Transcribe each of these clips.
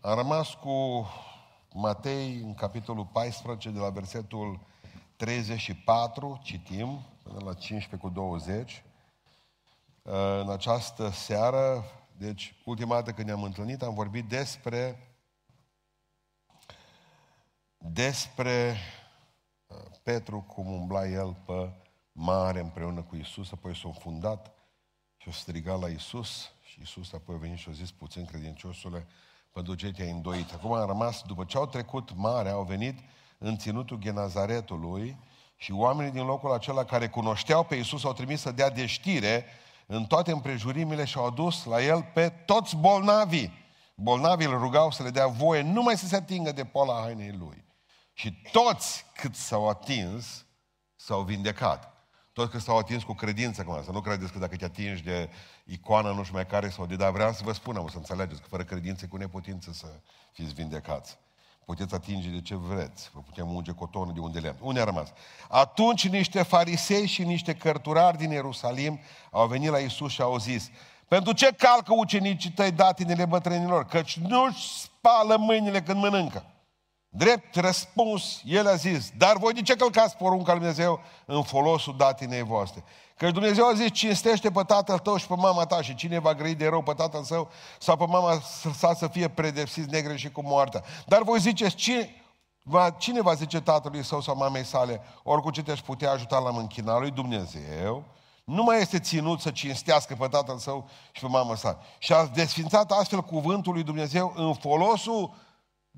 Am rămas cu Matei în capitolul 14 de la versetul 34, citim, până la 15 cu 20. În această seară, deci ultima dată când ne-am întâlnit, am vorbit despre despre uh, Petru cum umbla el pe mare împreună cu Isus, apoi s-a fundat și a strigat la Isus și Isus apoi a venit și a zis puțin credinciosule, pentru ce te-ai îndoit. Acum am rămas, după ce au trecut mare, au venit în ținutul Genazaretului și oamenii din locul acela care cunoșteau pe Isus au trimis să dea de știre în toate împrejurimile și au adus la el pe toți bolnavii. Bolnavii îl rugau să le dea voie numai să se atingă de pola hainei lui. Și toți cât s-au atins, s-au vindecat. Toți cât s-au atins cu credință, cum să nu credeți că dacă te atingi de icoana nu știu mai care sau de da, vreau să vă spun, o să înțelegeți că fără credință e cu neputință să fiți vindecați. Puteți atinge de ce vreți, vă putem unge cotonul de unde lemn. Unde a rămas? Atunci niște farisei și niște cărturari din Ierusalim au venit la Isus și au zis, pentru ce calcă ucenicii tăi datinele bătrânilor? Căci nu-și spală mâinile când mănâncă. Drept răspuns, el a zis, dar voi de ce călcați porunca lui Dumnezeu în folosul datinei voastre? Că Dumnezeu a zis, cinstește pe tatăl tău și pe mama ta și cine va grăi de rău pe tatăl său sau pe mama sa să fie predepsit negre și cu moartea. Dar voi ziceți, cine, va, cine va zice tatălui său sau mamei sale, oricum ce te-aș putea ajuta la mânchina lui Dumnezeu, nu mai este ținut să cinstească pe tatăl său și pe mama sa. Și a desfințat astfel cuvântul lui Dumnezeu în folosul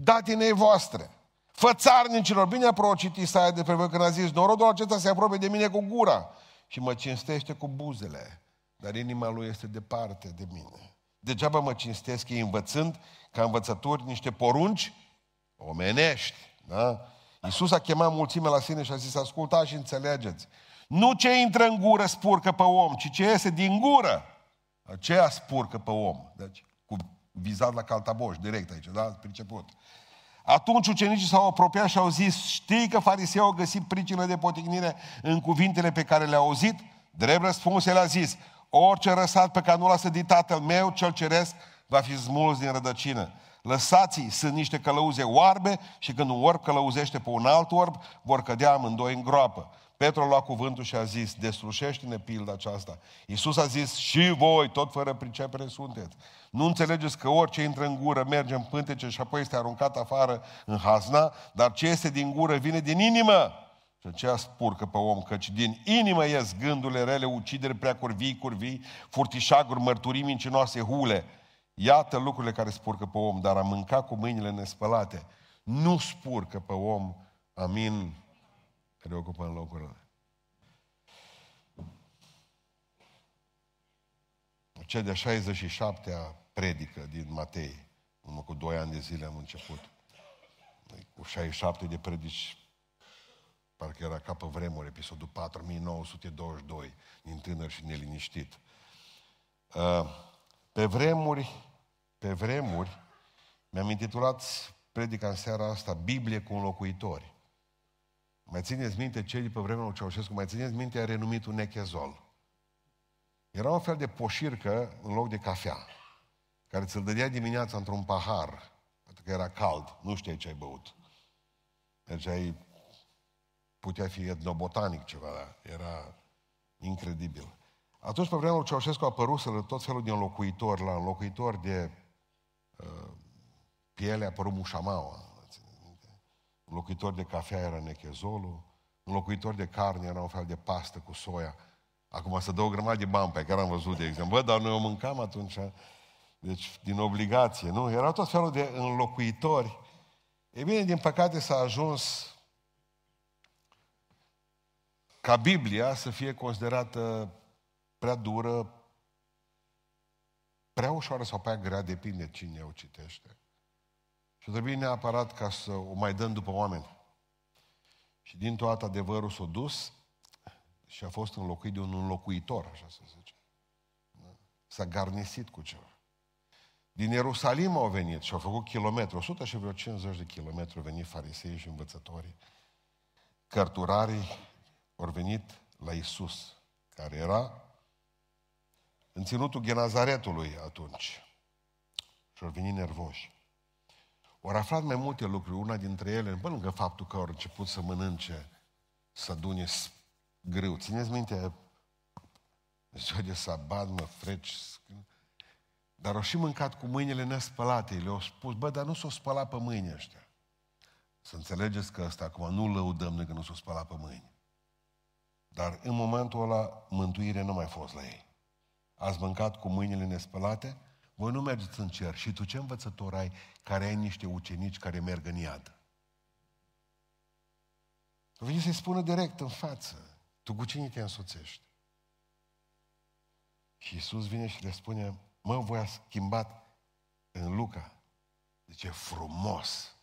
datinei voastre. Fățarnicilor, bine a prorocit Isaia de pe voi când a zis, norodul acesta se apropie de mine cu gura și mă cinstește cu buzele, dar inima lui este departe de mine. Degeaba mă cinstesc ei învățând ca învățături niște porunci omenești. Da? Iisus a chemat mulțime la sine și a zis, ascultați și înțelegeți. Nu ce intră în gură spurcă pe om, ci ce iese din gură, aceea spurcă pe om. Deci, cu vizat la caltaboș, direct aici, da? Priceput. Atunci ucenicii s-au apropiat și au zis, știi că fariseu au găsit pricină de potignire în cuvintele pe care le-au auzit? Drept răspuns, el a zis, orice răsat pe care nu l-a sădit tatăl meu, cel ceresc, va fi smuls din rădăcină. Lăsați-i, sunt niște călăuze oarbe și când un orb călăuzește pe un alt orb, vor cădea amândoi în groapă. Petru a luat cuvântul și a zis, deslușește-ne pilda aceasta. Iisus a zis, și voi, tot fără pricepere sunteți. Nu înțelegeți că orice intră în gură merge în pântece și apoi este aruncat afară în hazna, dar ce este din gură vine din inimă. Și aceea spurcă pe om, căci din inimă ies gândurile rele, ucideri prea curvii, curvii, furtișaguri, mărturii mincinoase, hule. Iată lucrurile care spurcă pe om, dar a mânca cu mâinile nespălate nu spurcă pe om, amin, care ocupă în locurile. Cea de 67-a predică din Matei, numai cu 2 ani de zile am început. Cu 67 de predici, parcă era ca pe vremuri, episodul 4922, din tânăr și neliniștit. Uh, pe vremuri, pe vremuri, mi-am intitulat predica în seara asta, Biblie cu înlocuitori. Mai țineți minte cei de pe vremea lui Ceaușescu, mai țineți minte a renumitul nechezol. Era un fel de poșircă în loc de cafea, care ți-l dădea dimineața într-un pahar, pentru că era cald, nu știai ce ai băut. Deci ai putea fi etnobotanic ceva, da? era incredibil. Atunci, pe vremea lui Ceaușescu, a apărut tot felul de înlocuitori. La înlocuitori de uh, piele a apărut mușamaua. Un locuitor de cafea era nechezolul, un locuitor de carne era un fel de pastă cu soia. Acum să dă o grămadă de bani pe care am văzut, de exemplu. Bă, dar noi o mâncam atunci, deci din obligație, nu? Erau tot felul de înlocuitori. E bine, din păcate s-a ajuns ca Biblia să fie considerată prea dură, prea ușoară sau prea grea, depinde cine o citește. Și trebuie neapărat ca să o mai dăm după oameni. Și din toată adevărul s-a dus și a fost înlocuit de un înlocuitor, așa să zice. S-a garnisit cu ceva. Din Ierusalim au venit și au făcut kilometri, 100 și vreo 50 de kilometri au venit farisei și învățătorii. Cărturarii au venit la Isus, care era în ținutul Genazaretului atunci. Și au venit nervoși. Ori aflat mai multe lucruri, una dintre ele, pe lângă faptul că au început să mănânce, să adune grâu. Țineți minte, ziua de sabat, mă freci, dar au și mâncat cu mâinile nespălate. Le-au spus, bă, dar nu s-au spălat pe mâini ăștia. Să înțelegeți că ăsta acum nu lăudăm de că nu s-au spălat pe mâini. Dar în momentul ăla, mântuire nu mai fost la ei. Ați mâncat cu mâinile nespălate? Voi nu mergeți în cer. Și tu ce învățător ai care ai niște ucenici care merg în iad? Vine să-i spună direct în față. Tu cu cine te însoțești? Și Iisus vine și le spune, mă, voi a schimbat în Luca. Zice, frumos.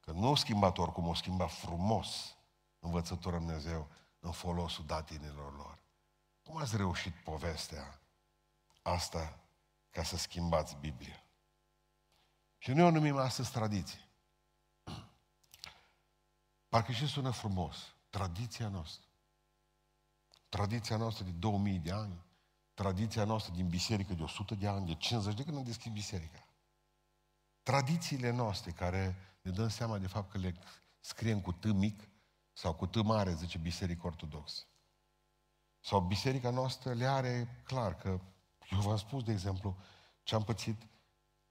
Că nu o schimbat oricum, o schimbat frumos învățătorul Dumnezeu în folosul datinilor lor. Cum ați reușit povestea asta ca să schimbați Biblia? Și noi o numim astăzi tradiție. Parcă și sună frumos. Tradiția noastră. Tradiția noastră de 2000 de ani. Tradiția noastră din biserică de 100 de ani, de 50 de când am deschis biserica. Tradițiile noastre care ne dăm seama de fapt că le scriem cu T mic sau cu T mare, zice Biserica Ortodoxă. Sau biserica noastră le are clar că, eu v-am spus, de exemplu, ce am pățit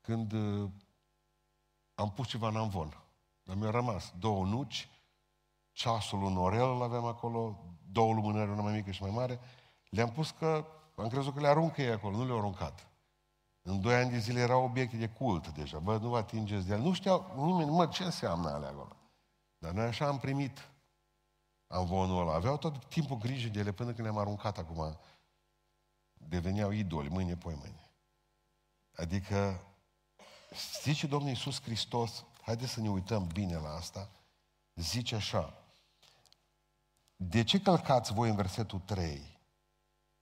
când uh, am pus ceva în amvon. Dar mi-a rămas două nuci, ceasul un orel îl aveam acolo, două lumânări, una mai mică și mai mare. Le-am pus că am crezut că le aruncă ei acolo, nu le-au aruncat. În doi ani de zile erau obiecte de cult deja. Bă, nu vă atingeți de el. Nu știau nimeni, mă, ce înseamnă alea acolo. Dar noi așa am primit amvonul ăla. Aveau tot timpul grijă de ele până când le-am aruncat acum. Deveneau idoli, mâine, poi mâine. Adică, zice Domnul Iisus Hristos, haideți să ne uităm bine la asta, zice așa, de ce călcați voi în versetul 3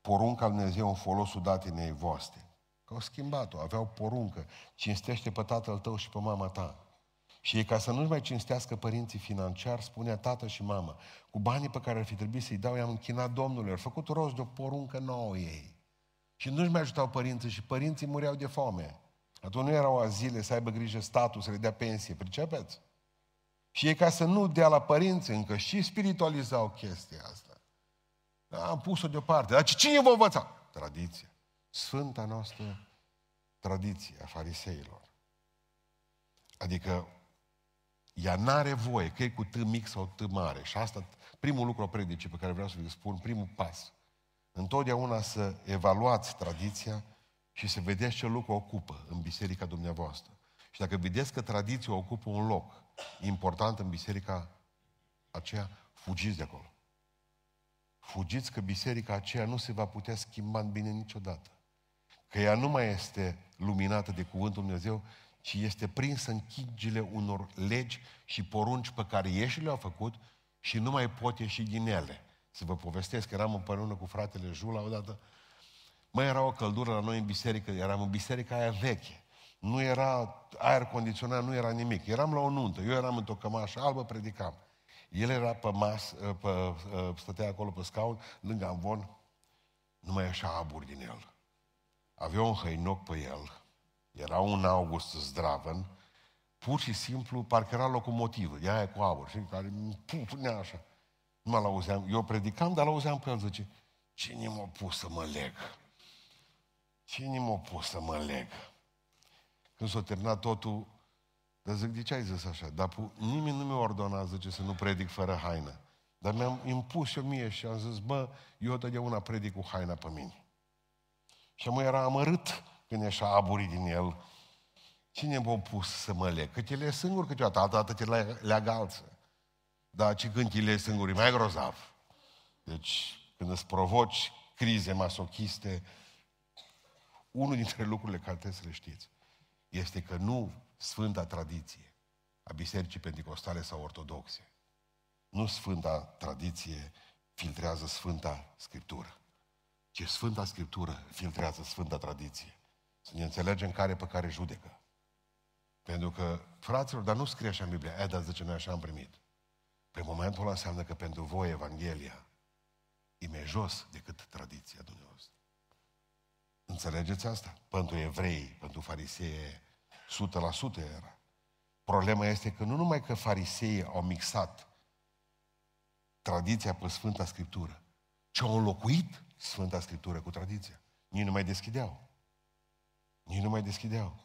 porunca lui Dumnezeu în folosul datinei voastre? Că au schimbat-o, aveau poruncă, cinstește pe tatăl tău și pe mama ta. Și ei, ca să nu-și mai cinstească părinții financiar, spunea tată și mamă, cu banii pe care ar fi trebuit să-i dau, i-am închinat Domnului, au făcut rost de o poruncă nouă ei. Și nu-și mai ajutau părinții și părinții mureau de foame. Atunci nu erau azile să aibă grijă statul, să le dea pensie, pricepeți? Și ei ca să nu dea la părinți încă și spiritualizau chestia asta. Da, am pus-o deoparte. Dar cine vă învăța? Tradiția. Sfânta noastră tradiție a fariseilor. Adică ea n-are voie, că e cu T mic sau T mare. Și asta, primul lucru o predice pe care vreau să vă spun, primul pas. Întotdeauna să evaluați tradiția și să vedeți ce lucru ocupă în biserica dumneavoastră. Și dacă vedeți că tradiția ocupă un loc important în biserica aceea, fugiți de acolo. Fugiți că biserica aceea nu se va putea schimba în bine niciodată. Că ea nu mai este luminată de Cuvântul Dumnezeu, ci este prinsă în chigile unor legi și porunci pe care ei și le-au făcut și nu mai pot ieși din ele. Să vă povestesc, eram împreună cu fratele Jula odată, mai era o căldură la noi în biserică, eram în biserica aia veche. Nu era aer condiționat, nu era nimic. Eram la o nuntă, eu eram într-o cămașă albă, predicam. El era pe masă, pe, stătea acolo pe scaun, lângă amvon, nu mai așa abur din el. Avea un hăinoc pe el, era un August Zdraven, pur și simplu, parcă era locomotivă, de aia cu abur, și care punea așa. Nu mă auzeam, eu predicam, dar l-auzeam pe el, zice, cine m-a pus să mă leg? Cine m-a pus să mă leg? Când s-a terminat totul, dar zic, de ce ai zis așa? Dar nimeni nu mi-a ordonat, zice, să nu predic fără haină. Dar mi-am impus eu mie și am zis, bă, eu totdeauna predic cu haina pe mine. Și mă era amărât când ieșea aburii din el. Cine m-a pus să mă leg? Că el e singur câteodată, altă dată te leagă alții. Dar ce când el e singur, e mai grozav. Deci, când îți provoci crize masochiste, unul dintre lucrurile care trebuie să le știți este că nu Sfânta Tradiție a Bisericii Pentecostale sau Ortodoxe, nu Sfânta Tradiție filtrează Sfânta Scriptură, ci Sfânta Scriptură filtrează Sfânta Tradiție. Să ne înțelegem care pe care judecă. Pentru că, fraților, dar nu scrie așa în Biblie, e, dar zice, noi așa am primit. Pe momentul ăla înseamnă că pentru voi Evanghelia e mai jos decât tradiția dumneavoastră. Înțelegeți asta? Pentru evrei, pentru farisei, 100% era. Problema este că nu numai că fariseii au mixat tradiția pe Sfânta Scriptură, ci au înlocuit Sfânta Scriptură cu tradiția. Nici nu mai deschideau. Nici nu mai deschideau.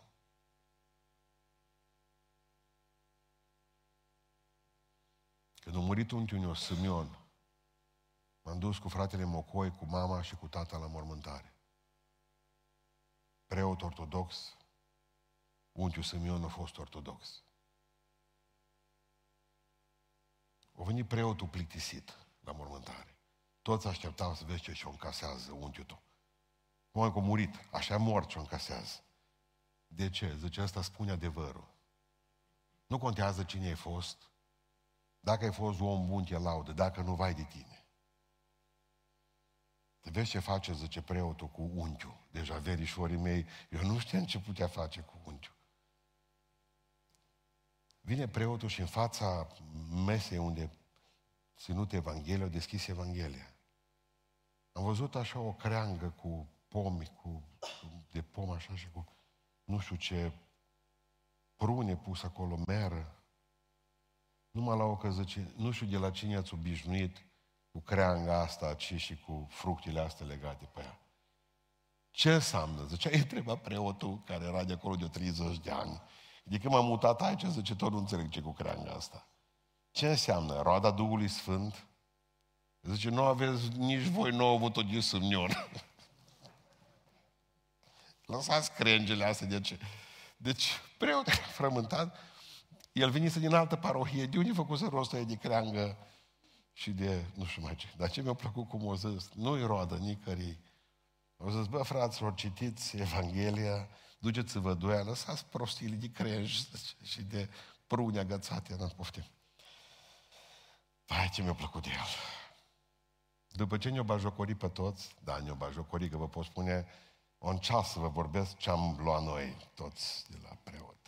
Când a murit unchiul meu, Simeon, m-am dus cu fratele Mocoi, cu mama și cu tata la mormântare. Preot ortodox, unchiul Simeon a fost ortodox. A venit preotul plictisit la mormântare. Toți așteptau să vezi ce și-o încasează unchiul tău. Cum a murit, așa mort ce-o încasează. De ce? Zice, ăsta spune adevărul. Nu contează cine ai fost, dacă ai fost om bun, te laudă, dacă nu, vai de tine. Vezi ce face, zice preotul, cu unchiul. Deja verișorii mei, eu nu știam ce putea face cu unchiul. Vine preotul și în fața mesei unde ținut Evanghelia, au deschis Evanghelia. Am văzut așa o creangă cu pomi, cu, de pom așa și cu nu știu ce prune pus acolo, meră. Numai la o că zice, nu știu de la cine ați obișnuit cu creanga asta, ci și cu fructele astea legate pe ea. Ce înseamnă? Zice, îi întreba preotul care era de acolo de 30 de ani. De când m-am mutat aici, zice, tot nu înțeleg ce cu creanga asta. Ce înseamnă? Roada Duhului Sfânt? Zice, nu aveți nici voi, nu au avut-o de Sâmnion. Lăsați crengele astea, deci... Deci, preotul frământat, el venise din altă parohie, de unde făcuse rostul de creangă și de nu știu mai ce. Dar ce mi-a plăcut cum o zis, nu-i roadă nicării. Au zis, bă, fraților, citiți Evanghelia, duceți-vă doia, lăsați prostiile de crenj și de prune agățate, n poftim. Vai, ce mi-a plăcut de el. După ce ne-o bajocorit pe toți, da, ne-o bajocorit, că vă pot spune, un ceas să vă vorbesc ce am luat noi toți de la preot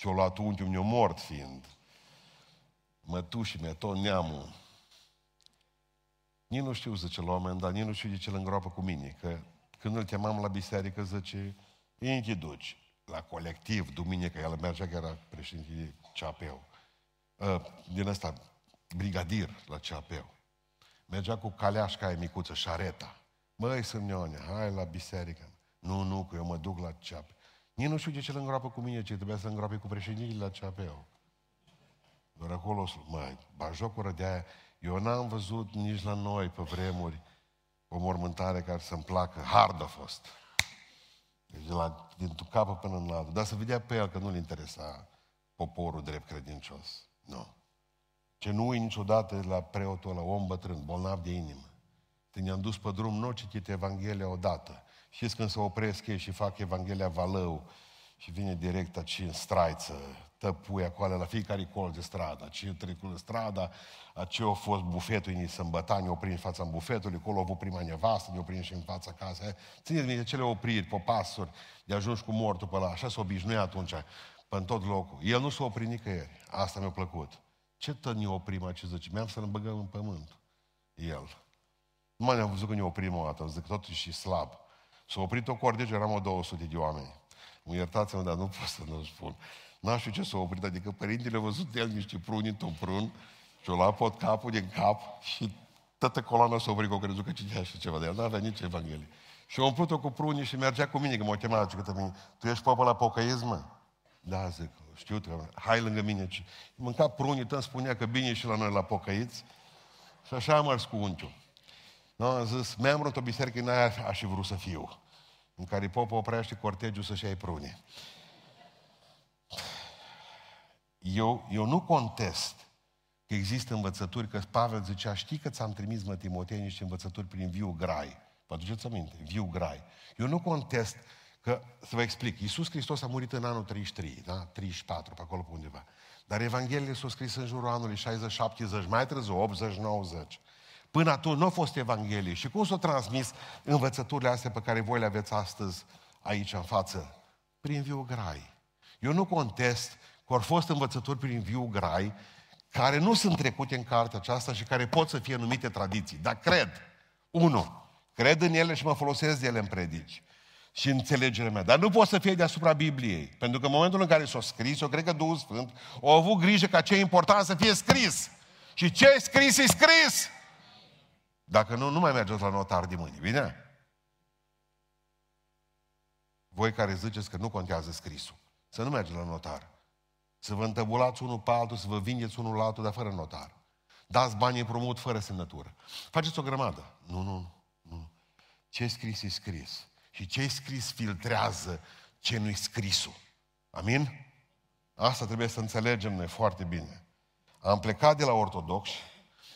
ce-o luat unchiul meu mort fiind. Mătușii mea, tot neamul. Nici nu știu, zice la oameni, dar nici nu știu de ce îl îngroapă cu mine. Că când îl chemam la biserică, zice, închi duci la colectiv, duminică, el mergea că era președinte CAPEU. Ă, din ăsta, brigadier la CAPEU. Mergea cu caleașca aia micuță, șareta. Măi, Sâmneone, hai la biserică. Nu, nu, că eu mă duc la CAPEU. Nici nu știu de ce îl îngroapă cu mine, ce trebuia să îngroape cu președintele la CAP-ul. Doar acolo, mai, bajocură de aia, eu n-am văzut nici la noi pe vremuri o mormântare care să-mi placă. Hard a fost. Deci de la, din capă până în altul. Dar să vedea pe el că nu-l interesa poporul drept credincios. Nu. Ce nu uit niciodată la preotul ăla, om bătrân, bolnav de inimă. Când i-am dus pe drum, nu au citit Evanghelia odată. Știți când se opresc ei și fac Evanghelia Valău și vine direct aici în straiță, tăpui acolo la fiecare colț de stradă, ce trecut strada, ce a fost bufetul în sâmbăta, ne oprim în fața bufetului, acolo a avut prima nevastă, ne oprim și în fața casei. Țineți minte cele opriri, popasuri, de ajuns cu mortul pe la, așa s-a obișnuit atunci, pe în tot locul. El nu s-a oprit nicăieri, asta mi-a plăcut. Ce tot ne oprim ce zice? Mi-am să-l băgăm în pământ. El. Nu mai am văzut că ne oprim o dată, zic, totul și slab. S-a oprit o cordege, eram o 200 de oameni. Mă iertați-mă, dar nu pot să nu spun. N-am știu ce s-a oprit, adică părintele a văzut el niște pruni într-un prun și-o luat pot capul din cap și toată coloana s-a oprit, că crezut că citea și ceva de el. N-avea nici Evanghelie. Și a umplut-o cu prunii și mergea cu mine, că m-a chemat, zic, mine, tu ești popă la pocăism, mă? Da, zic, știu că hai lângă mine. Și mânca prunii, tot spunea că bine și la noi la pocăiți. Și așa am mers cu unchiul. Nu, am zis, membru într-o biserică, n-aia aș fi vrut să fiu în care popă oprește cortegiul să-și ai prune. Eu, eu nu contest că există învățături, că Pavel zicea, știi că ți-am trimis, mă, Timotei, niște învățături prin viu grai. Vă aduceți aminte? Viu grai. Eu nu contest că, să vă explic, Iisus Hristos a murit în anul 33, da? 34, pe acolo pe undeva. Dar Evangheliile s-au scris în jurul anului 60-70, mai târziu 80-90. Până atunci nu a fost Evanghelie. Și cum s-au transmis învățăturile astea pe care voi le aveți astăzi aici în față? Prin viu grai. Eu nu contest că au fost învățături prin viu grai care nu sunt trecute în cartea aceasta și care pot să fie numite tradiții. Dar cred, unu, cred în ele și mă folosesc de ele în predici. și înțelegerea mea. Dar nu pot să fie deasupra Bibliei. Pentru că în momentul în care s-a scris, eu cred că Duhul Sfânt a avut grijă ca ce e important să fie scris. Și ce e scris, e scris. Dacă nu, nu mai mergeți la notar de mâine. Bine? Voi care ziceți că nu contează scrisul. Să nu mergeți la notar. Să vă întăbulați unul pe altul, să vă vindeți unul la altul, dar fără notar. Dați banii împrumut fără semnătură. Faceți o grămadă. Nu, nu, nu. Ce scris e scris. Și ce scris filtrează ce nu-i scrisul. Amin? Asta trebuie să înțelegem noi foarte bine. Am plecat de la ortodoxi.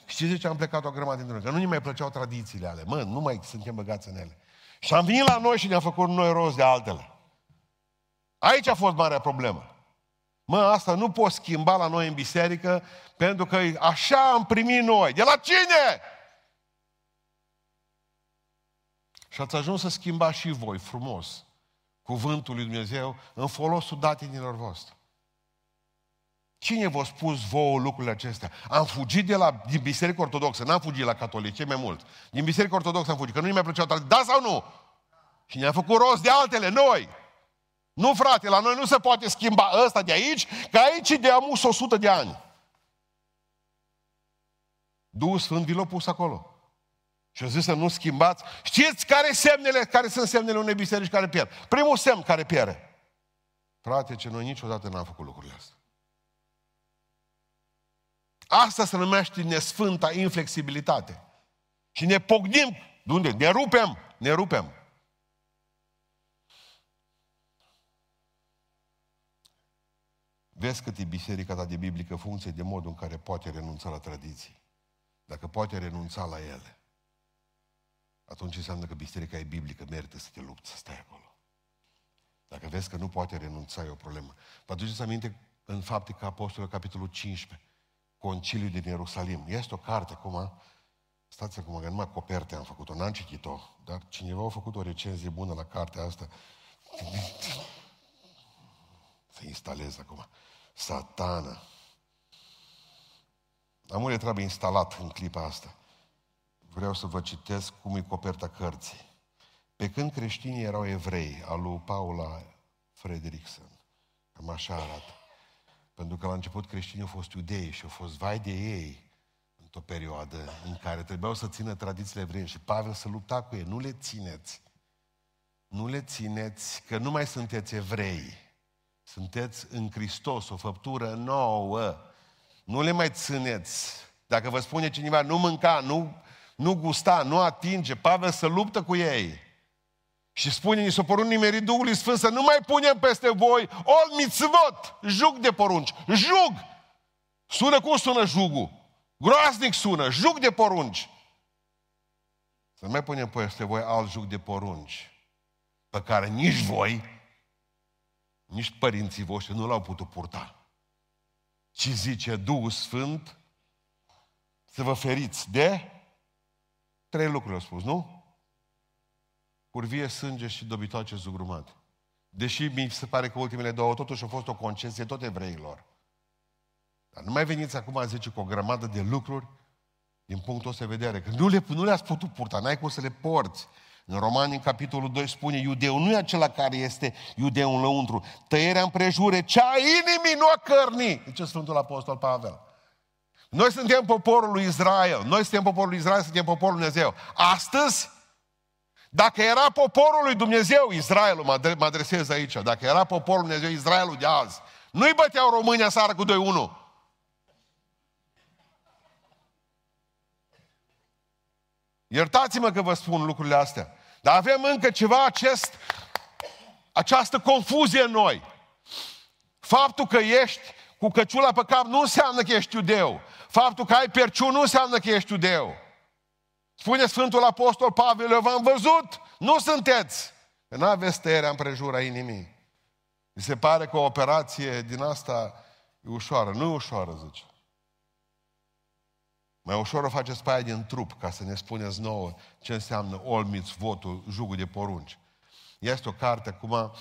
Știți de ce am plecat o grămadă dintre noi? Că nu ne mai plăceau tradițiile ale. Mă, nu mai suntem băgați în ele. Și am venit la noi și ne-am făcut noi rost de altele. Aici a fost marea problemă. Mă, asta nu poți schimba la noi în biserică pentru că așa am primit noi. De la cine? Și ați ajuns să schimbați și voi frumos cuvântul lui Dumnezeu în folosul datinilor voastre. Cine v-a spus vouă lucrurile acestea? Am fugit de la, din Biserica Ortodoxă, n-am fugit la catolice mai mult. Din Biserica Ortodoxă am fugit, că nu-i mai plăceau tale. Da sau nu? Și ne-am făcut rost de altele, noi. Nu, frate, la noi nu se poate schimba ăsta de aici, că aici e de amus 100 de ani. Duhul Sfânt vi l-a pus acolo. Și a zis să nu schimbați. Știți care, semnele, care sunt semnele unei biserici care pierd? Primul semn care pierde. Frate, ce noi niciodată n-am făcut lucrurile astea. Asta se numește nesfânta inflexibilitate. Și ne pognim. De unde? Ne rupem. Ne rupem. Vezi cât e biserica ta de biblică funcție de modul în care poate renunța la tradiții. Dacă poate renunța la ele, atunci înseamnă că biserica e biblică, merită să te lupți să stai acolo. Dacă vezi că nu poate renunța, e o problemă. Vă aduceți aminte în fapte că Apostolul, capitolul 15, Conciliul din Ierusalim. Este o carte acum, stați acum, că numai coperte am făcut-o, n-am citit-o, dar cineva a făcut o recenzie bună la cartea asta. Să instalez acum. Satana. Amore trebuie instalat în clipa asta. Vreau să vă citesc cum e coperta cărții. Pe când creștinii erau evrei, al lui Paula Frederickson, cam așa arată. Pentru că la început creștinii au fost iudei și au fost vai de ei într-o perioadă în care trebuiau să țină tradițiile evrei și Pavel să lupta cu ei. Nu le țineți. Nu le țineți, că nu mai sunteți evrei. Sunteți în Hristos, o făptură nouă. Nu le mai țineți. Dacă vă spune cineva, nu mânca, nu, nu gusta, nu atinge, Pavel să luptă cu ei. Și spune, ni s-a porunit nimerit Duhului Sfânt să nu mai punem peste voi ol mitzvot, jug de porunci. Jug! Sună cum sună jugul? Groaznic sună, jug de porunci. Să nu mai punem peste voi alt jug de porunci, pe care nici voi, nici părinții voștri nu l-au putut purta. Ci zice Duhul Sfânt să vă feriți de trei lucruri, au spus, nu? curvie sânge și dobitoace zugrumat. Deși mi se pare că ultimele două totuși au fost o concesie tot evreilor. Dar nu mai veniți acum, zice, cu o grămadă de lucruri din punctul ăsta de vedere, că nu, le, nu le-ați putut purta, n-ai cum să le porți. În Romani, în capitolul 2, spune, iudeu nu e acela care este iudeu în lăuntru. Tăierea împrejure, cea a inimii, nu a cărnii. Zice Sfântul Apostol Pavel. Noi suntem poporul lui Israel. Noi suntem poporul lui Israel, suntem poporul lui Dumnezeu. Astăzi, dacă era poporul lui Dumnezeu, Israelul, mă adresez aici, dacă era poporul lui Dumnezeu, Israelul de azi, nu-i băteau România seara cu 2-1. Iertați-mă că vă spun lucrurile astea. Dar avem încă ceva acest, această confuzie în noi. Faptul că ești cu căciula pe cap nu înseamnă că ești iudeu. Faptul că ai perciun nu înseamnă că ești iudeu. Spune Sfântul Apostol Pavel, eu v-am văzut, nu sunteți. Că nu aveți tăierea împrejura inimii. Mi se pare că o operație din asta e ușoară. Nu e ușoară, zice. Mai ușor o faceți pe aia din trup, ca să ne spuneți nouă ce înseamnă olmiț, votul, jugul de porunci. Este o carte, acum,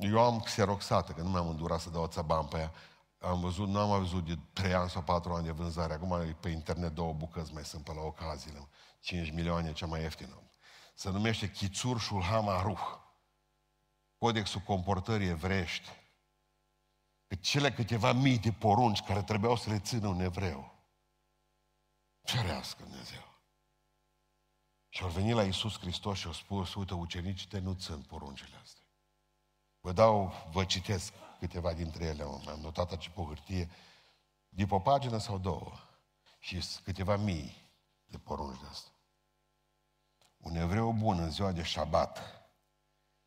eu am xeroxată, că nu mi-am îndurat să dau țaban pe ea am văzut, nu am mai văzut de 3 ani sau 4 ani de vânzare. Acum pe internet două bucăți mai sunt pe la ocaziile. 5 milioane cea mai ieftină. se numește Chițur Shulham Aruh, Codexul comportării evreiești. Că cele câteva mii de porunci care trebuiau să le țină un evreu, cerească Dumnezeu. Și au venit la Iisus Hristos și au spus, uite, ucenicii te nu țin poruncile astea. Vă dau, vă citesc câteva dintre ele, am notat aici pe hârtie, de pe o pagină sau două, și câteva mii de porunci de astea. Un evreu bun în ziua de șabat,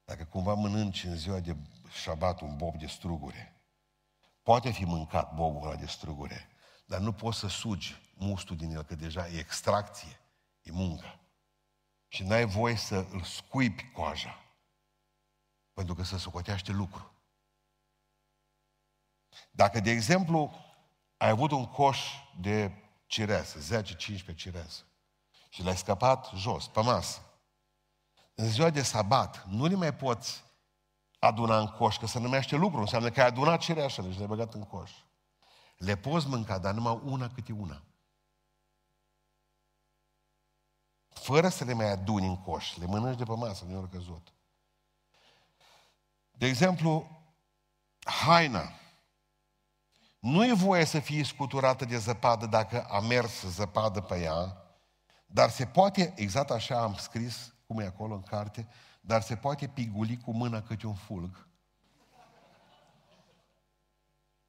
dacă cumva mănânci în ziua de șabat un bob de strugure, poate fi mâncat bobul ăla de strugure, dar nu poți să sugi mustul din el, că deja e extracție, e muncă. Și n-ai voie să îl scuipi coaja, pentru că se socotește lucru. Dacă, de exemplu, ai avut un coș de cireasă, 10-15 cireasă, și l-ai scăpat jos, pe masă, în ziua de sabat, nu le mai poți aduna în coș, că se numește lucru, înseamnă că ai adunat cireașele și le-ai băgat în coș. Le poți mânca, dar numai una câte una. Fără să le mai aduni în coș, le mănânci de pe masă, nu i căzut. De exemplu, haina. Nu e voie să fie scuturată de zăpadă dacă a mers zăpadă pe ea, dar se poate, exact așa am scris, cum e acolo în carte, dar se poate piguli cu mâna câte un fulg.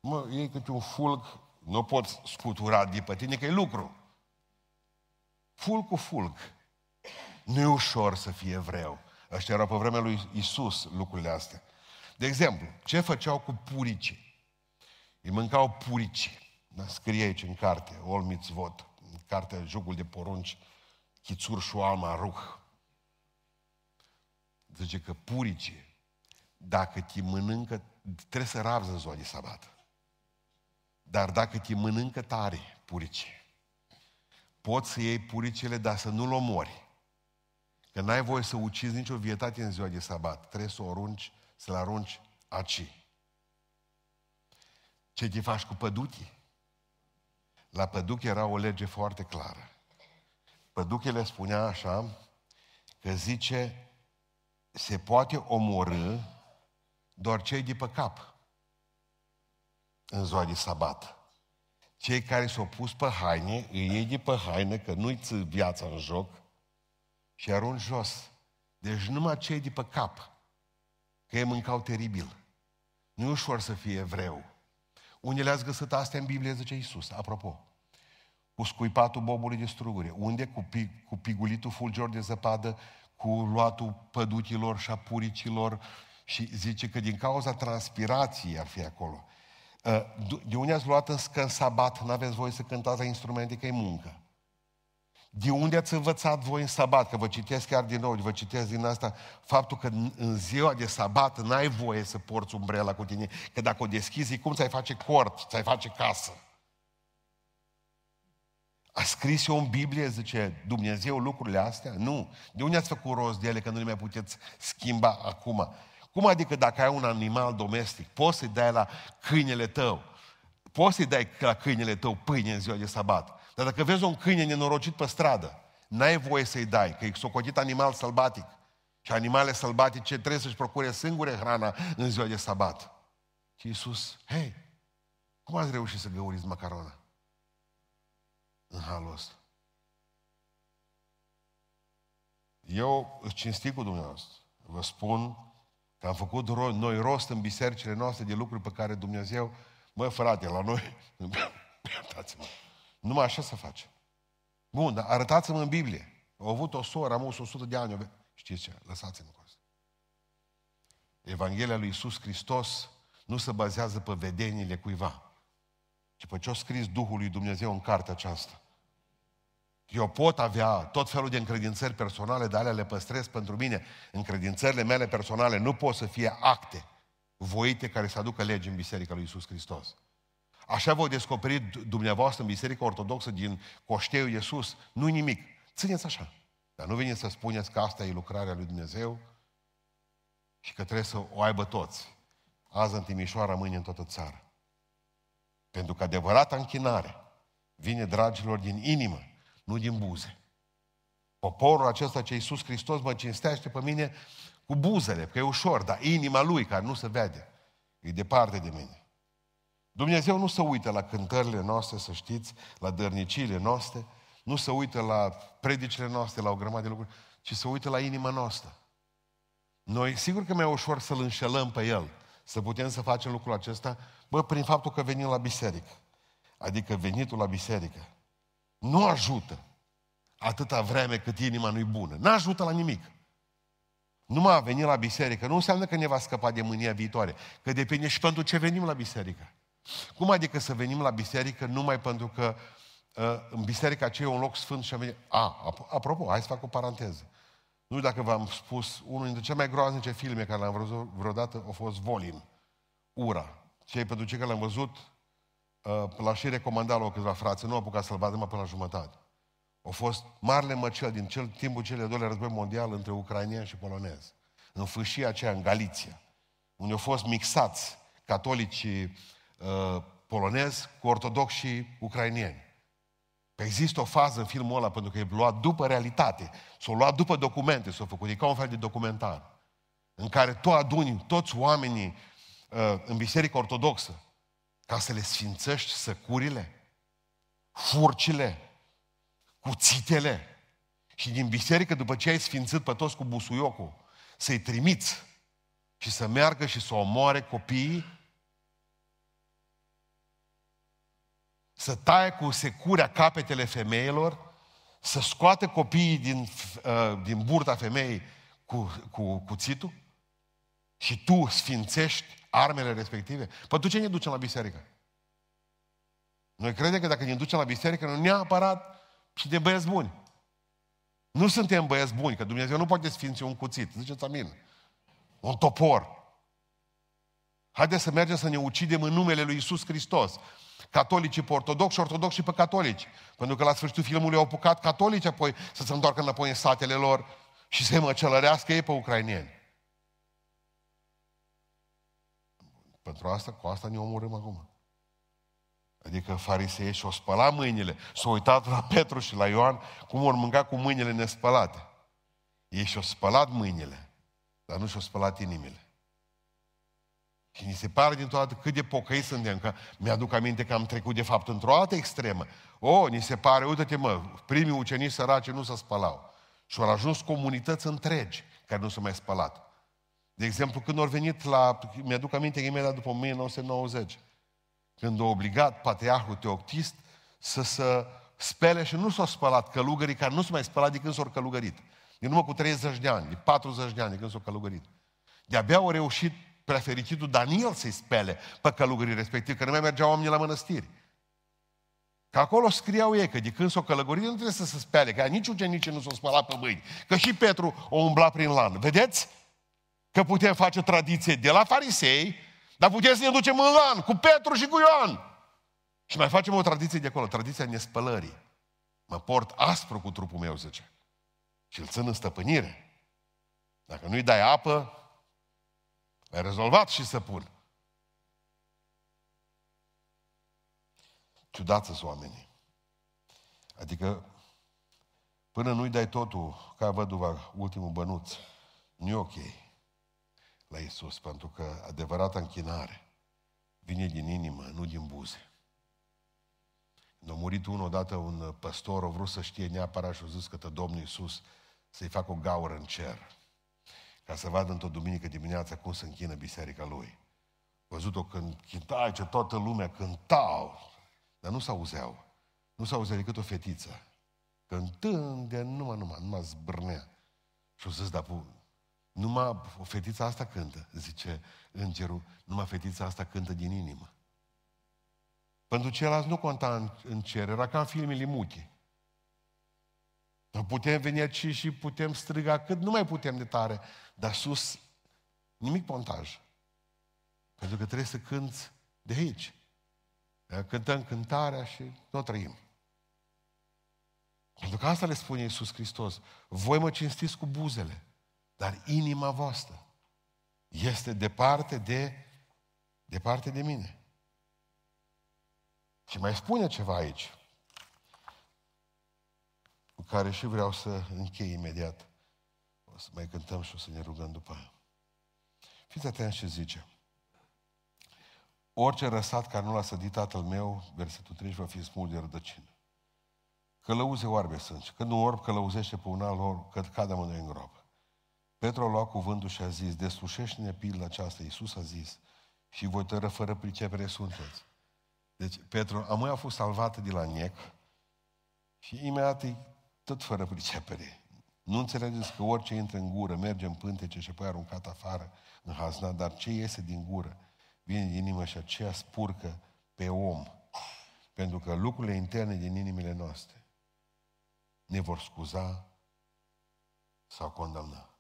Mă, e câte un fulg, nu poți scutura de pe tine, că e lucru. Fulg cu fulg. Nu e ușor să fie evreu. Ăștia erau pe vremea lui Isus lucrurile astea. De exemplu, ce făceau cu puricii? Îi mâncau puricii. Da? Scrie aici în carte, Ol Mitzvot, în cartea Jugul de Porunci, Chițur Shualma Ruh. Zice că puricii, dacă te mănâncă, trebuie să rabzi în ziua de sabat. Dar dacă te mănâncă tare puricii, poți să iei puricile, dar să nu-l omori. Că n-ai voie să ucizi nicio vietate în ziua de sabat. Trebuie să o arunci, să-l arunci aci. Ce te faci cu păduchii? La păduchi era o lege foarte clară. Păduchele spunea așa, că zice, se poate omorâ doar cei de pe cap în ziua de sabat. Cei care s-au pus pe haine, îi iei de pe haine, că nu-i viața în joc, și arunci jos. Deci numai cei de pe cap, că ei mâncau teribil. Nu e ușor să fie evreu. Unde ați găsit astea în Biblie, zice Iisus, apropo. Cu scuipatul bobului de strugure. Unde? Cu, pi, cu pigulitul fulgior de zăpadă, cu luatul păduchilor și a puricilor. Și zice că din cauza transpirației ar fi acolo. Ă, de unde ați luat în sabat, nu aveți voie să cântați la instrumente, că e muncă. De unde ați învățat voi în sabat? Că vă citesc chiar din nou, vă citesc din asta, faptul că în ziua de sabat n-ai voie să porți umbrela cu tine, că dacă o deschizi, cum ți-ai face cort, ți-ai face casă. A scris eu în Biblie, zice Dumnezeu, lucrurile astea? Nu. De unde ați făcut rost de ele că nu le mai puteți schimba acum? Cum adică dacă ai un animal domestic, poți să-i dai la câinele tău, poți să-i dai la câinele tău pâine în ziua de sabat, dar dacă vezi un câine nenorocit pe stradă, n-ai voie să-i dai, că e socotit animal sălbatic. Și animale sălbatice trebuie să-și procure singure hrana în ziua de sabat. Și Iisus, hei, cum ați reușit să găuriți macarona? În halul ăsta. Eu îți cinstit cu Dumnezeu. Vă spun că am făcut ro- noi rost în bisericile noastre de lucruri pe care Dumnezeu, mă frate, la noi, iertați-mă, numai așa se face. Bun, dar arătați-mă în Biblie. Au avut o soră, am 100 de ani. Știți ce? Lăsați-mă cu asta. Evanghelia lui Iisus Hristos nu se bazează pe vedenile cuiva, ci pe ce a scris Duhul lui Dumnezeu în cartea aceasta. Eu pot avea tot felul de încredințări personale, dar alea le păstrez pentru mine. Încredințările mele personale nu pot să fie acte voite care să aducă legi în Biserica lui Iisus Hristos. Așa vă descoperi dumneavoastră în Biserica Ortodoxă din Coșteu Iisus. nu nimic. Țineți așa. Dar nu veniți să spuneți că asta e lucrarea lui Dumnezeu și că trebuie să o aibă toți. Azi în Timișoara, mâine în toată țara. Pentru că adevărata închinare vine, dragilor, din inimă, nu din buze. Poporul acesta ce Iisus Hristos mă cinstește pe mine cu buzele, că e ușor, dar inima lui care nu se vede, e departe de mine. Dumnezeu nu se uită la cântările noastre, să știți, la dărniciile noastre, nu se uită la predicile noastre, la o grămadă de lucruri, ci se uită la inima noastră. Noi, sigur că mai e ușor să-L înșelăm pe El, să putem să facem lucrul acesta, bă, prin faptul că venim la biserică. Adică venitul la biserică. Nu ajută atâta vreme cât inima nu-i bună. Nu ajută la nimic. Numai a venit la biserică nu înseamnă că ne va scăpa de mânia viitoare. Că depinde și pentru ce venim la biserică. Cum adică să venim la biserică numai pentru că uh, în biserica aceea e un loc sfânt și a venit... A, apropo, hai să fac o paranteză. Nu știu dacă v-am spus, unul dintre cele mai groaznice filme care l-am văzut vreodată a fost Volin, Ura. Cei pentru cei care l-am văzut, uh, l-a și recomandat la câțiva frați, nu au apucat să-l vadă până la jumătate. A fost marele măcel din cel, timpul celui de doilea război mondial între ucrainieni și polonezi. În fâșia aceea, în Galiția, unde au fost mixați catolicii uh, polonezi cu ortodoxi și ucrainieni. Că există o fază în filmul ăla, pentru că e luat după realitate, s-a luat după documente, s-a făcut, e ca un fel de documentar, în care tu aduni toți oamenii uh, în biserică ortodoxă, ca să le sfințești săcurile, furcile, cuțitele, și din biserică, după ce ai sfințit pe toți cu busuiocul, să-i trimiți și să meargă și să omoare copiii să taie cu securea capetele femeilor, să scoate copiii din, uh, din burta femeii cu, cu cuțitul și tu sfințești armele respective? Păi tu ce ne ducem la biserică? Noi credem că dacă ne ducem la biserică, nu neapărat și de băieți buni. Nu suntem băieți buni, că Dumnezeu nu poate sfinți un cuțit. Ziceți amin. Un topor. Haideți să mergem să ne ucidem în numele lui Isus Hristos catolicii pe ortodoxi și ortodoxi pe catolici. Pentru că la sfârșitul filmului au apucat catolici apoi să se întoarcă înapoi în satele lor și să-i măcelărească ei pe ucrainieni. Pentru asta, cu asta ne omorâm acum. Adică farisei și-au spălat mâinile, s-au uitat la Petru și la Ioan cum vor mânca cu mâinile nespălate. Ei și-au spălat mâinile, dar nu și-au spălat inimile. Și ni se pare dintr-o dată cât de pocăi suntem, că mi-aduc aminte că am trecut de fapt într-o altă extremă. O, ni se pare, uite-te mă, primii ucenici săraci nu se spălau. Și au ajuns comunități întregi care nu s-au mai spălat. De exemplu, când au venit la, mi-aduc aminte imediat după 1990, când a obligat patriarhul Teoctist să se spele și nu s-au spălat călugării care nu s-au mai spălat de când s-au călugărit. Din urmă cu 30 de ani, de 40 de ani de când s-au călugărit. De-abia au reușit prea fericitul Daniel să-i spele pe călugării respectiv, că nu mai mergeau oamenii la mănăstiri. Că acolo scriau ei că de când s-o călăgorit nu trebuie să se spele, că nici ucenicii nu s-o spălat pe mâini. Că și Petru o umbla prin lan. Vedeți? Că putem face tradiție de la farisei, dar putem să ne ducem în lan cu Petru și cu Ioan. Și mai facem o tradiție de acolo, tradiția nespălării. Mă port aspru cu trupul meu, zice. Și îl țin în stăpânire. Dacă nu-i dai apă, ai rezolvat și să pun. Ciudați sunt oamenii. Adică, până nu-i dai totul, ca văduva, ultimul bănuț, nu e ok la Isus, pentru că adevărata închinare vine din inimă, nu din buze. Când a murit unul odată, un păstor, a vrut să știe neapărat și a zis că Domnul Iisus să-i facă o gaură în cer ca să vadă într-o duminică dimineața cum se închină biserica lui. Văzut-o când cânta, ce toată lumea cântau, dar nu s-auzeau. Nu s-auzea decât o fetiță. Cântând de numai, numai, numai zbârnea. Și o zis, dar numai o fetiță asta cântă, zice îngerul, numai fetița asta cântă din inimă. Pentru ceilalți nu conta în, în cer, era ca în filmele muche. Putem veni aici și putem striga cât nu mai putem de tare, dar sus nimic pontaj. Pentru că trebuie să cânți de aici. Cântăm cântarea și nu trăim. Pentru că asta le spune Iisus Hristos. Voi mă cinstiți cu buzele, dar inima voastră este departe de, departe de mine. Și mai spune ceva aici. Care și vreau să închei imediat. O să mai cântăm și o să ne rugăm după aia. Fiți atenți ce zice. Orice răsat care nu l-a sădit tatăl meu, versetul 3, va fi smult de rădăcină. Călăuze oarbe sânge. Când un orb călăuzește pe un alt orb, că cade amândoi în groapă. Petru a luat cuvântul și a zis, deslușește-ne pilda aceasta. Iisus a zis, și voi tără fără pricepere sunteți. Deci Petru, amâi a fost salvat de la nec și imediat e tot fără pricepere. Nu înțelegeți că orice intră în gură merge în pântece și apoi aruncat afară în hazna, dar ce iese din gură vine din inimă și aceea spurcă pe om. Pentru că lucrurile interne din inimile noastre ne vor scuza sau condamna.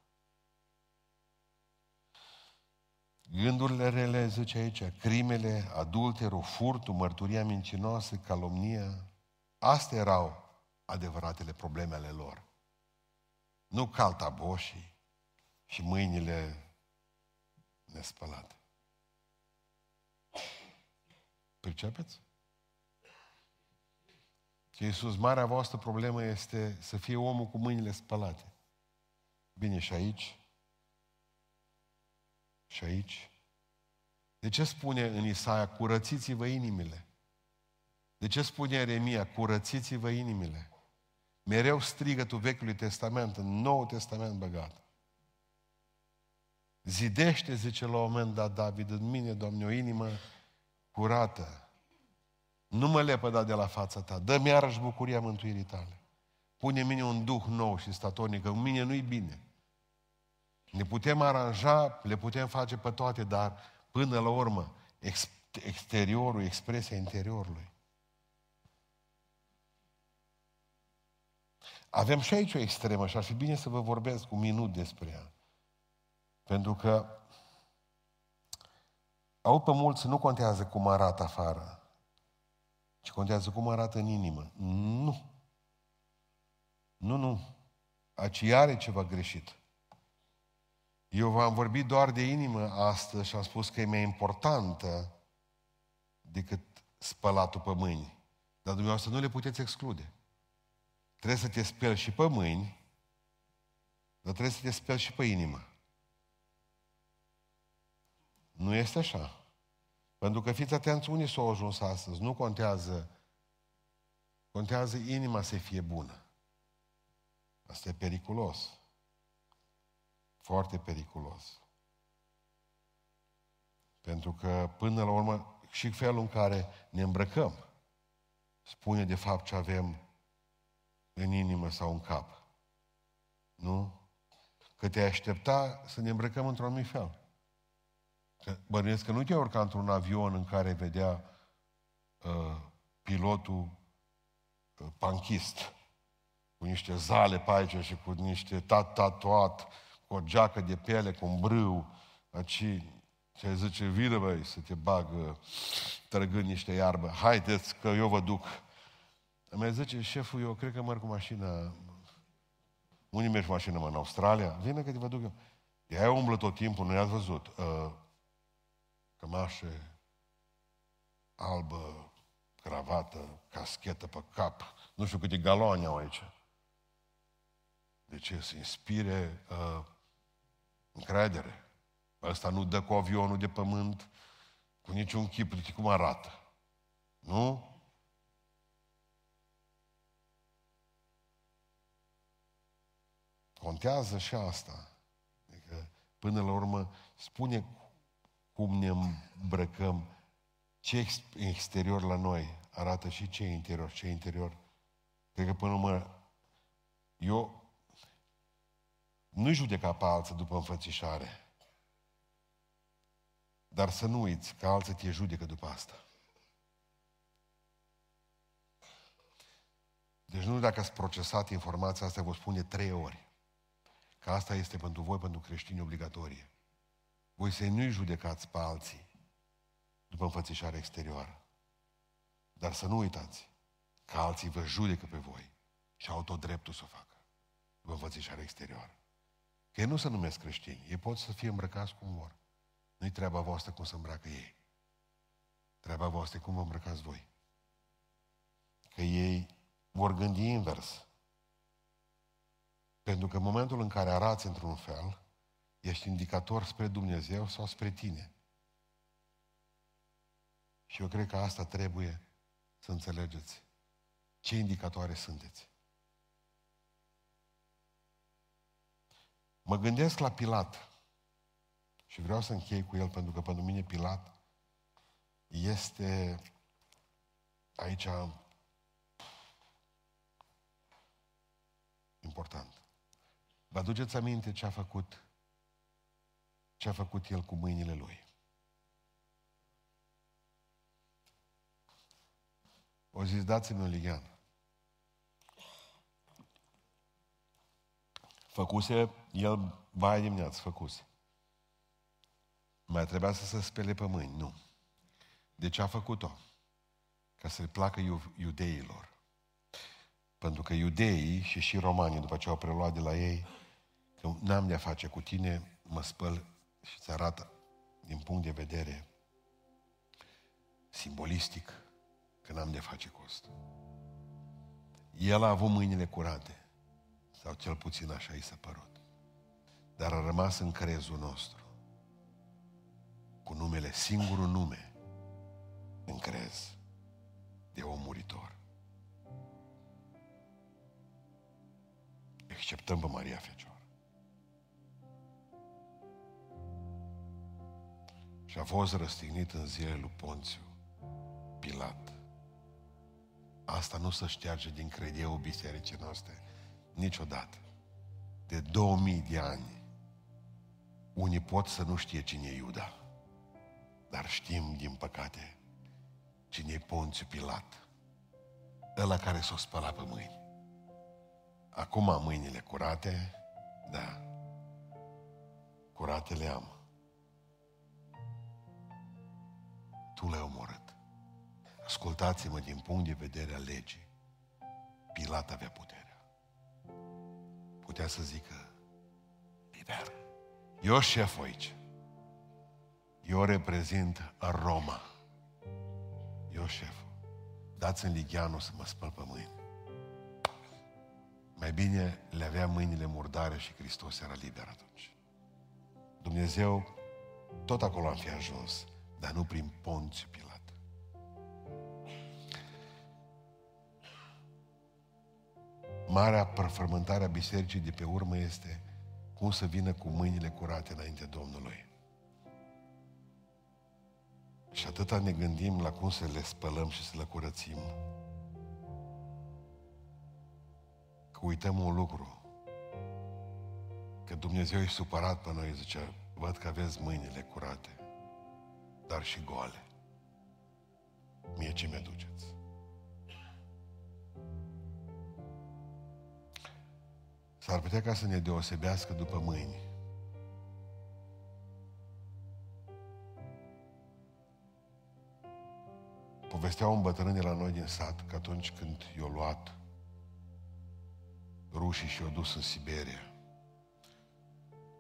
Gândurile rele, zice aici, crimele, adulterul, furtul, mărturia mincinoasă, calomnia, astea erau adevăratele probleme ale lor. Nu caltaboșii și mâinile nespălate. Pricepeți? Că Iisus, marea voastră problemă este să fie omul cu mâinile spălate. Bine, și aici? Și aici? De ce spune în Isaia, curățiți-vă inimile? De ce spune Eremia, curățiți-vă inimile? Mereu strigătul Vechiului Testament, în Noul Testament băgat. Zidește, zice la un moment dat David, în mine, Doamne, o inimă curată. Nu mă lepăda de la fața ta. Dă-mi iarăși bucuria mântuirii tale. Pune în mine un duh nou și statornic, că în mine nu-i bine. Ne putem aranja, le putem face pe toate, dar până la urmă, ex- exteriorul, expresia interiorului. Avem și aici o extremă și ar fi bine să vă vorbesc un minut despre ea. Pentru că au pe mulți, nu contează cum arată afară, ci contează cum arată în inimă. Nu. Nu, nu. Aici are ceva greșit. Eu v-am vorbit doar de inimă astăzi și am spus că e mai importantă decât spălatul pe mâini. Dar dumneavoastră nu le puteți exclude. Trebuie să te speli și pe mâini, dar trebuie să te speli și pe inimă. Nu este așa. Pentru că fiți atenți, unii s-au ajuns astăzi. Nu contează. Contează inima să fie bună. Asta e periculos. Foarte periculos. Pentru că, până la urmă, și felul în care ne îmbrăcăm spune de fapt ce avem în inimă sau în cap. Nu? Că te aștepta să ne îmbrăcăm într-un anumit fel. Că bănuiesc că nu te urca într-un avion în care vedea uh, pilotul uh, panchist cu niște zale pe aici și cu niște tat tatuat, cu o geacă de piele, cu un brâu, aici, ce zice, vină băi, să te bagă trăgând niște iarbă, haideți că eu vă duc. Îmi zice, șeful, eu cred că merg cu mașina, unii merg cu mașină în Australia, vine că te vă duc eu. Ea umblă tot timpul, nu i-ați văzut. Uh, cămașe albă, cravată, caschetă pe cap, nu știu câte galoane au aici. De ce? Să inspire uh, încredere. Ăsta nu dă cu avionul de pământ, cu niciun chip, uite cum arată. Nu? Contează și asta. Adică, până la urmă, spune cum ne îmbrăcăm, ce exterior la noi arată și ce interior, ce interior. Cred că până mă, eu nu-i judeca pe alții după înfățișare. Dar să nu uiți că alții te judecă după asta. Deci nu dacă ați procesat informația asta, vă spune trei ori. Că asta este pentru voi, pentru creștini, obligatorie. Voi să nu-i judecați pe alții după înfățișarea exterioară. Dar să nu uitați că alții vă judecă pe voi și au tot dreptul să o facă după înfățișarea exterioară. Că ei nu se numesc creștini, ei pot să fie îmbrăcați cum vor. Nu-i treaba voastră cum să îmbracă ei. Treaba voastră e cum vă îmbrăcați voi. Că ei vor gândi invers. Pentru că în momentul în care arați într-un fel, ești indicator spre Dumnezeu sau spre tine. Și eu cred că asta trebuie să înțelegeți. Ce indicatoare sunteți? Mă gândesc la Pilat și vreau să închei cu el pentru că pentru mine Pilat este aici important. Vă aduceți aminte ce a făcut ce a făcut el cu mâinile lui. O zis, dați-mi un lighean. Făcuse, el baia dimineață, făcuse. Mai trebuia să se spele pe mâini, nu. De ce a făcut-o? Ca să-i placă iudeilor. Pentru că iudeii și și romanii, după ce au preluat de la ei, că n-am de-a face cu tine, mă spăl și îți arată din punct de vedere simbolistic că n-am de face cu asta. El a avut mâinile curate, sau cel puțin așa i s-a părut. Dar a rămas în crezul nostru, cu numele, singurul nume, în crez, de om muritor. Exceptăm pe Maria Fecioară. Și a fost răstignit în zilele lui Ponțiu Pilat. Asta nu se ștearge din credeul bisericii noastre niciodată. De 2000 de ani, unii pot să nu știe cine e Iuda, dar știm, din păcate, cine e Ponțiu Pilat, ăla care s-o spăla pe mâini. Acum am mâinile curate, da, curate le am. Tu le-ai omorât. Ascultați-mă din punct de vedere al legii. Pilat avea puterea. Putea să zică, liber. Eu șef aici. Eu reprezint Roma. Eu șeful. Dați-mi ligheanul să mă spăl pe mâini. Mai bine le avea mâinile murdare și Hristos era liber atunci. Dumnezeu, tot acolo am fi ajuns, dar nu prin Ponțiu Pilat. Marea performântare a bisericii de pe urmă este cum să vină cu mâinile curate înainte Domnului. Și atâta ne gândim la cum să le spălăm și să le curățim. Că uităm un lucru. Că Dumnezeu e supărat pe noi, zice, văd că aveți mâinile curate, dar și goale. Mie ce mi-aduceți? S-ar putea ca să ne deosebească după mâini. Povestea un bătrân de la noi din sat că atunci când i-a luat rușii și i-a dus în Siberia,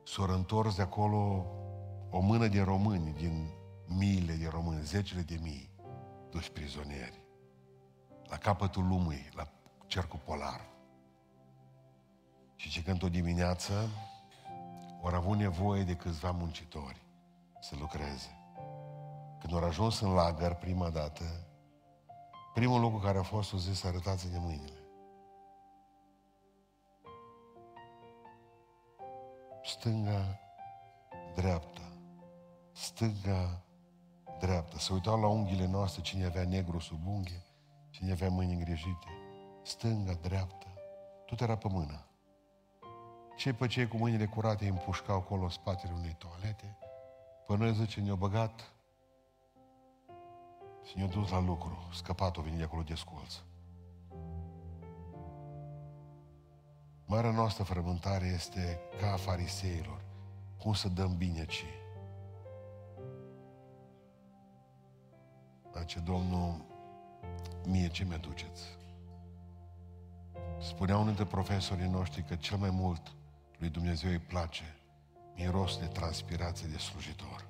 s-au întors de acolo o mână de români, din miile de români, zecile de mii, duși prizonieri, la capătul lumii, la cercul polar. Și ce când o dimineață au avut nevoie de câțiva muncitori să lucreze. Când au ajuns în lagăr prima dată, primul lucru care a fost, o zis, să arătați-ne mâinile. Stânga, dreapta, stânga, dreapta. Se uitau la unghiile noastre cine avea negru sub unghi, cine avea mâini îngrijite. Stânga, dreapta, tot era pe mână. Cei pe cei cu mâinile curate îi împușcau acolo în spatele unei toalete, până zice, ne-au băgat și ne-au dus la lucru. Scăpatul vine de acolo de scolț. Marea noastră frământare este ca a fariseilor. Cum să dăm bine ce? Zice Domnul, mie ce mi-aduceți? Spunea unul dintre profesorii noștri că cel mai mult lui Dumnezeu îi place miros de transpirație de slujitor.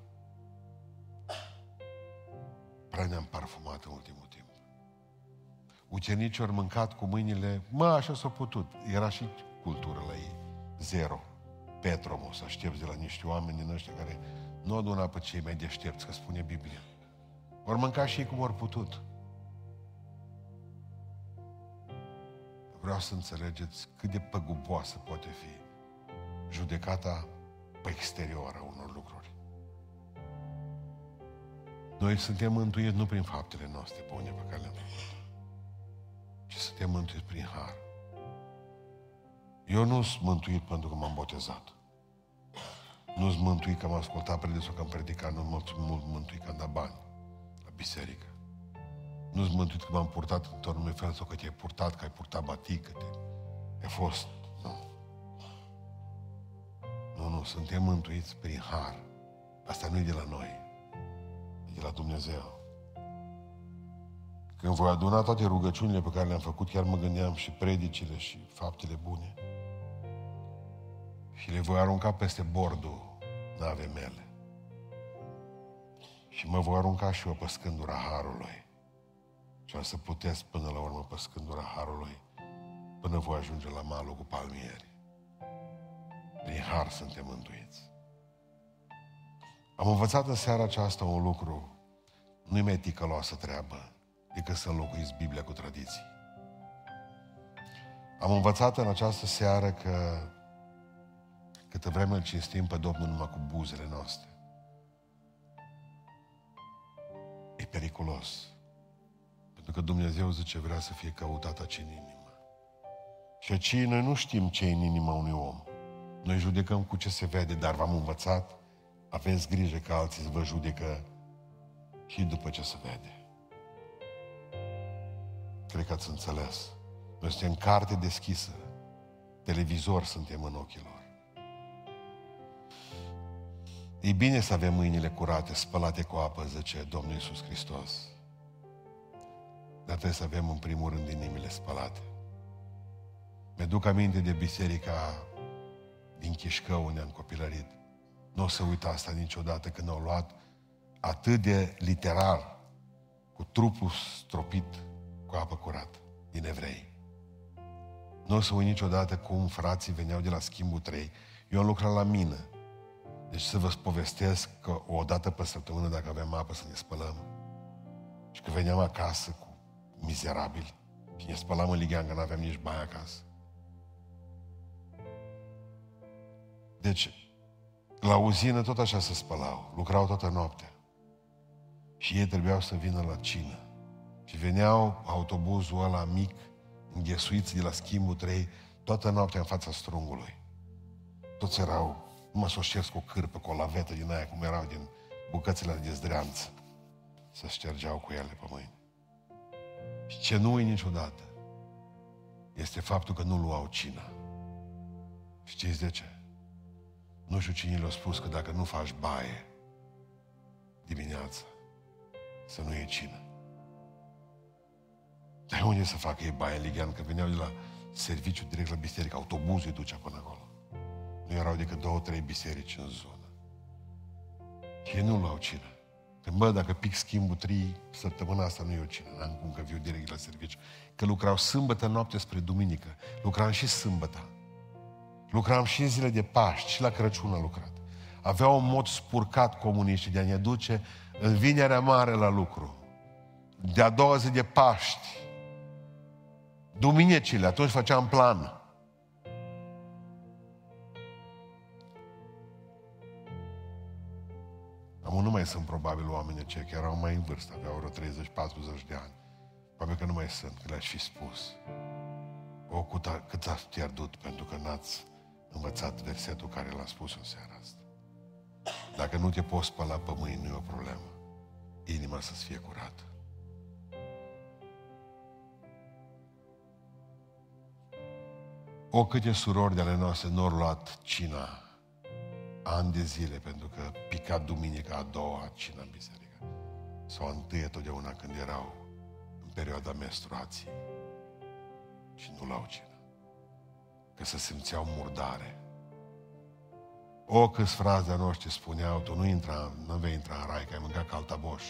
Prea ne-am parfumat în ultimul timp. Ucenicii au mâncat cu mâinile, mă, așa s-a putut. Era și cultură la ei. zero. Petromo, să aștepți de la niște oameni din ăștia care nu adună pe cei mai deștepți, că spune Biblia. Vor mânca și ei cum au putut. Vreau să înțelegeți cât de păguboasă poate fi judecata pe exterior a unor lucruri. Noi suntem mântuiți nu prin faptele noastre bune pe care le-am făcut, ci suntem mântuiți prin har. Eu nu sunt mântuit pentru că m-am botezat. Nu sunt mântuit că am ascultat predesul că am predicat, nu sunt mântuit că am dat bani la biserică. Nu sunt mântuit că m-am purtat într-un unui fel sau că te-ai purtat, că ai purtat batic, că te... ai fost. Nu. Nu, nu, suntem mântuiți prin har. Asta nu e de la noi. E de la Dumnezeu. Când voi aduna toate rugăciunile pe care le-am făcut, chiar mă gândeam și predicile și faptele bune. Și le voi arunca peste bordul navei mele. Și mă voi arunca și eu pe scândura Harului. Și am să puteți până la urmă pe scândura Harului până voi ajunge la malul cu palmieri. Prin Har suntem mântuiți. Am învățat în seara aceasta un lucru. Nu-i mai ticăloasă treabă decât să înlocuiți Biblia cu tradiții. Am învățat în această seară că câtă vreme îl cinstim pe Domnul numai cu buzele noastre, e periculos. Pentru că Dumnezeu zice vrea să fie căutat aici în inimă. Și aici noi nu știm ce e în inima unui om. Noi judecăm cu ce se vede, dar v-am învățat, aveți grijă că alții vă judecă și după ce se vede. Cred că ați înțeles. Noi suntem carte deschisă. Televizor suntem în ochii lor. E bine să avem mâinile curate, spălate cu apă, zice Domnul Iisus Hristos. Dar trebuie să avem în primul rând inimile spălate. Mi-aduc aminte de biserica din Chișcău unde am copilărit. Nu o să uit asta niciodată când au luat atât de literar cu trupul stropit cu apă curată din evrei. Nu o să uit niciodată cum frații veneau de la schimbul 3. Eu am lucrat la mină. Deci să vă povestesc că o dată pe săptămână, dacă aveam apă, să ne spălăm. Și că veneam acasă cu mizerabil și ne spălam în lighean, că nu aveam nici baie acasă. Deci, la uzină tot așa se spălau, lucrau toată noaptea. Și ei trebuiau să vină la cină. Și veneau autobuzul ăla mic, înghesuiți de la schimbul 3, toată noaptea în fața strungului. Toți erau, mă să o cu o cârpă, cu o lavetă din aia, cum erau din bucățile de zdreanță. Să ștergeau cu ele pe mâini. Și ce nu e niciodată, este faptul că nu luau cina. Știți de ce? Nu știu cine le-a spus că dacă nu faci baie dimineața, să nu iei cină. Dar unde să facă ei baie ligian? Că veneau de la serviciu direct la biserică, autobuzul îi ducea până acolo. Nu erau decât două, trei biserici în zonă. Și ei nu luau cină. Că, bă, dacă pic schimbul trei, săptămâna asta nu e o cină, n-am cum că viu direct la serviciu. Că lucrau sâmbătă noapte spre duminică. Lucram și sâmbătă. Lucram și în zile de Paști, și la Crăciun a lucrat. Aveau un mod spurcat comuniștii de a ne duce în vinerea mare la lucru. De-a doua zi de Paști. Duminicile, atunci făceam plan. Acum nu mai sunt probabil oameni aceia, chiar erau mai în vârstă, aveau vreo 30-40 de ani. Probabil că nu mai sunt, că le-aș fi spus. O, cât ați pierdut pentru că n-ați învățat versetul care l-a spus în seara asta. Dacă nu te poți spăla pe mâini, nu e o problemă. Inima să-ți fie curată. O câte surori de ale noastre nu au luat cina ani de zile, pentru că pica duminica a doua cina în biserică. Sau a întâia totdeauna când erau în perioada menstruației. Și nu l-au cină. Că se simțeau murdare. O, câți frați de noștri spuneau, tu nu intra, nu vei intra în rai, că ai mâncat caltaboș.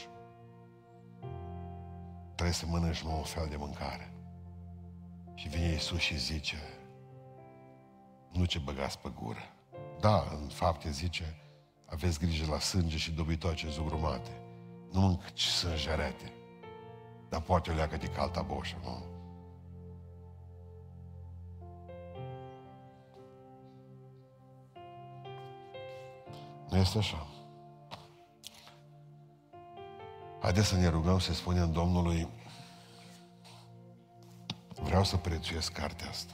Trebuie să mănânci un fel de mâncare. Și vine Iisus și zice, nu ce băgați pe gură. Da, în fapte zice, aveți grijă la sânge și dobitoace zugrumate. Nu mânci sângerete. Dar poate o leacă de calta boșă, nu? Nu este așa. Haideți să ne rugăm să spunem Domnului, vreau să prețuiesc cartea asta.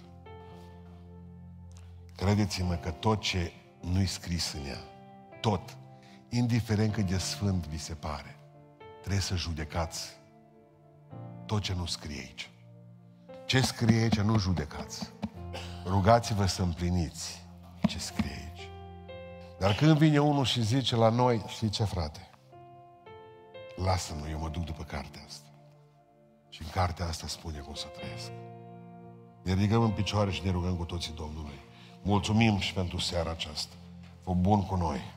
Credeți-mă că tot ce nu-i scris în ea, tot, indiferent cât de sfânt vi se pare, trebuie să judecați tot ce nu scrie aici. Ce scrie aici nu judecați. Rugați-vă să împliniți ce scrie aici. Dar când vine unul și zice la noi, știi ce frate? Lasă-mă, eu mă duc după cartea asta. Și în cartea asta spune cum să trăiesc. Ne ridicăm în picioare și ne rugăm cu toții Domnului. Mulțumim și pentru seara aceasta. Fă bun cu noi.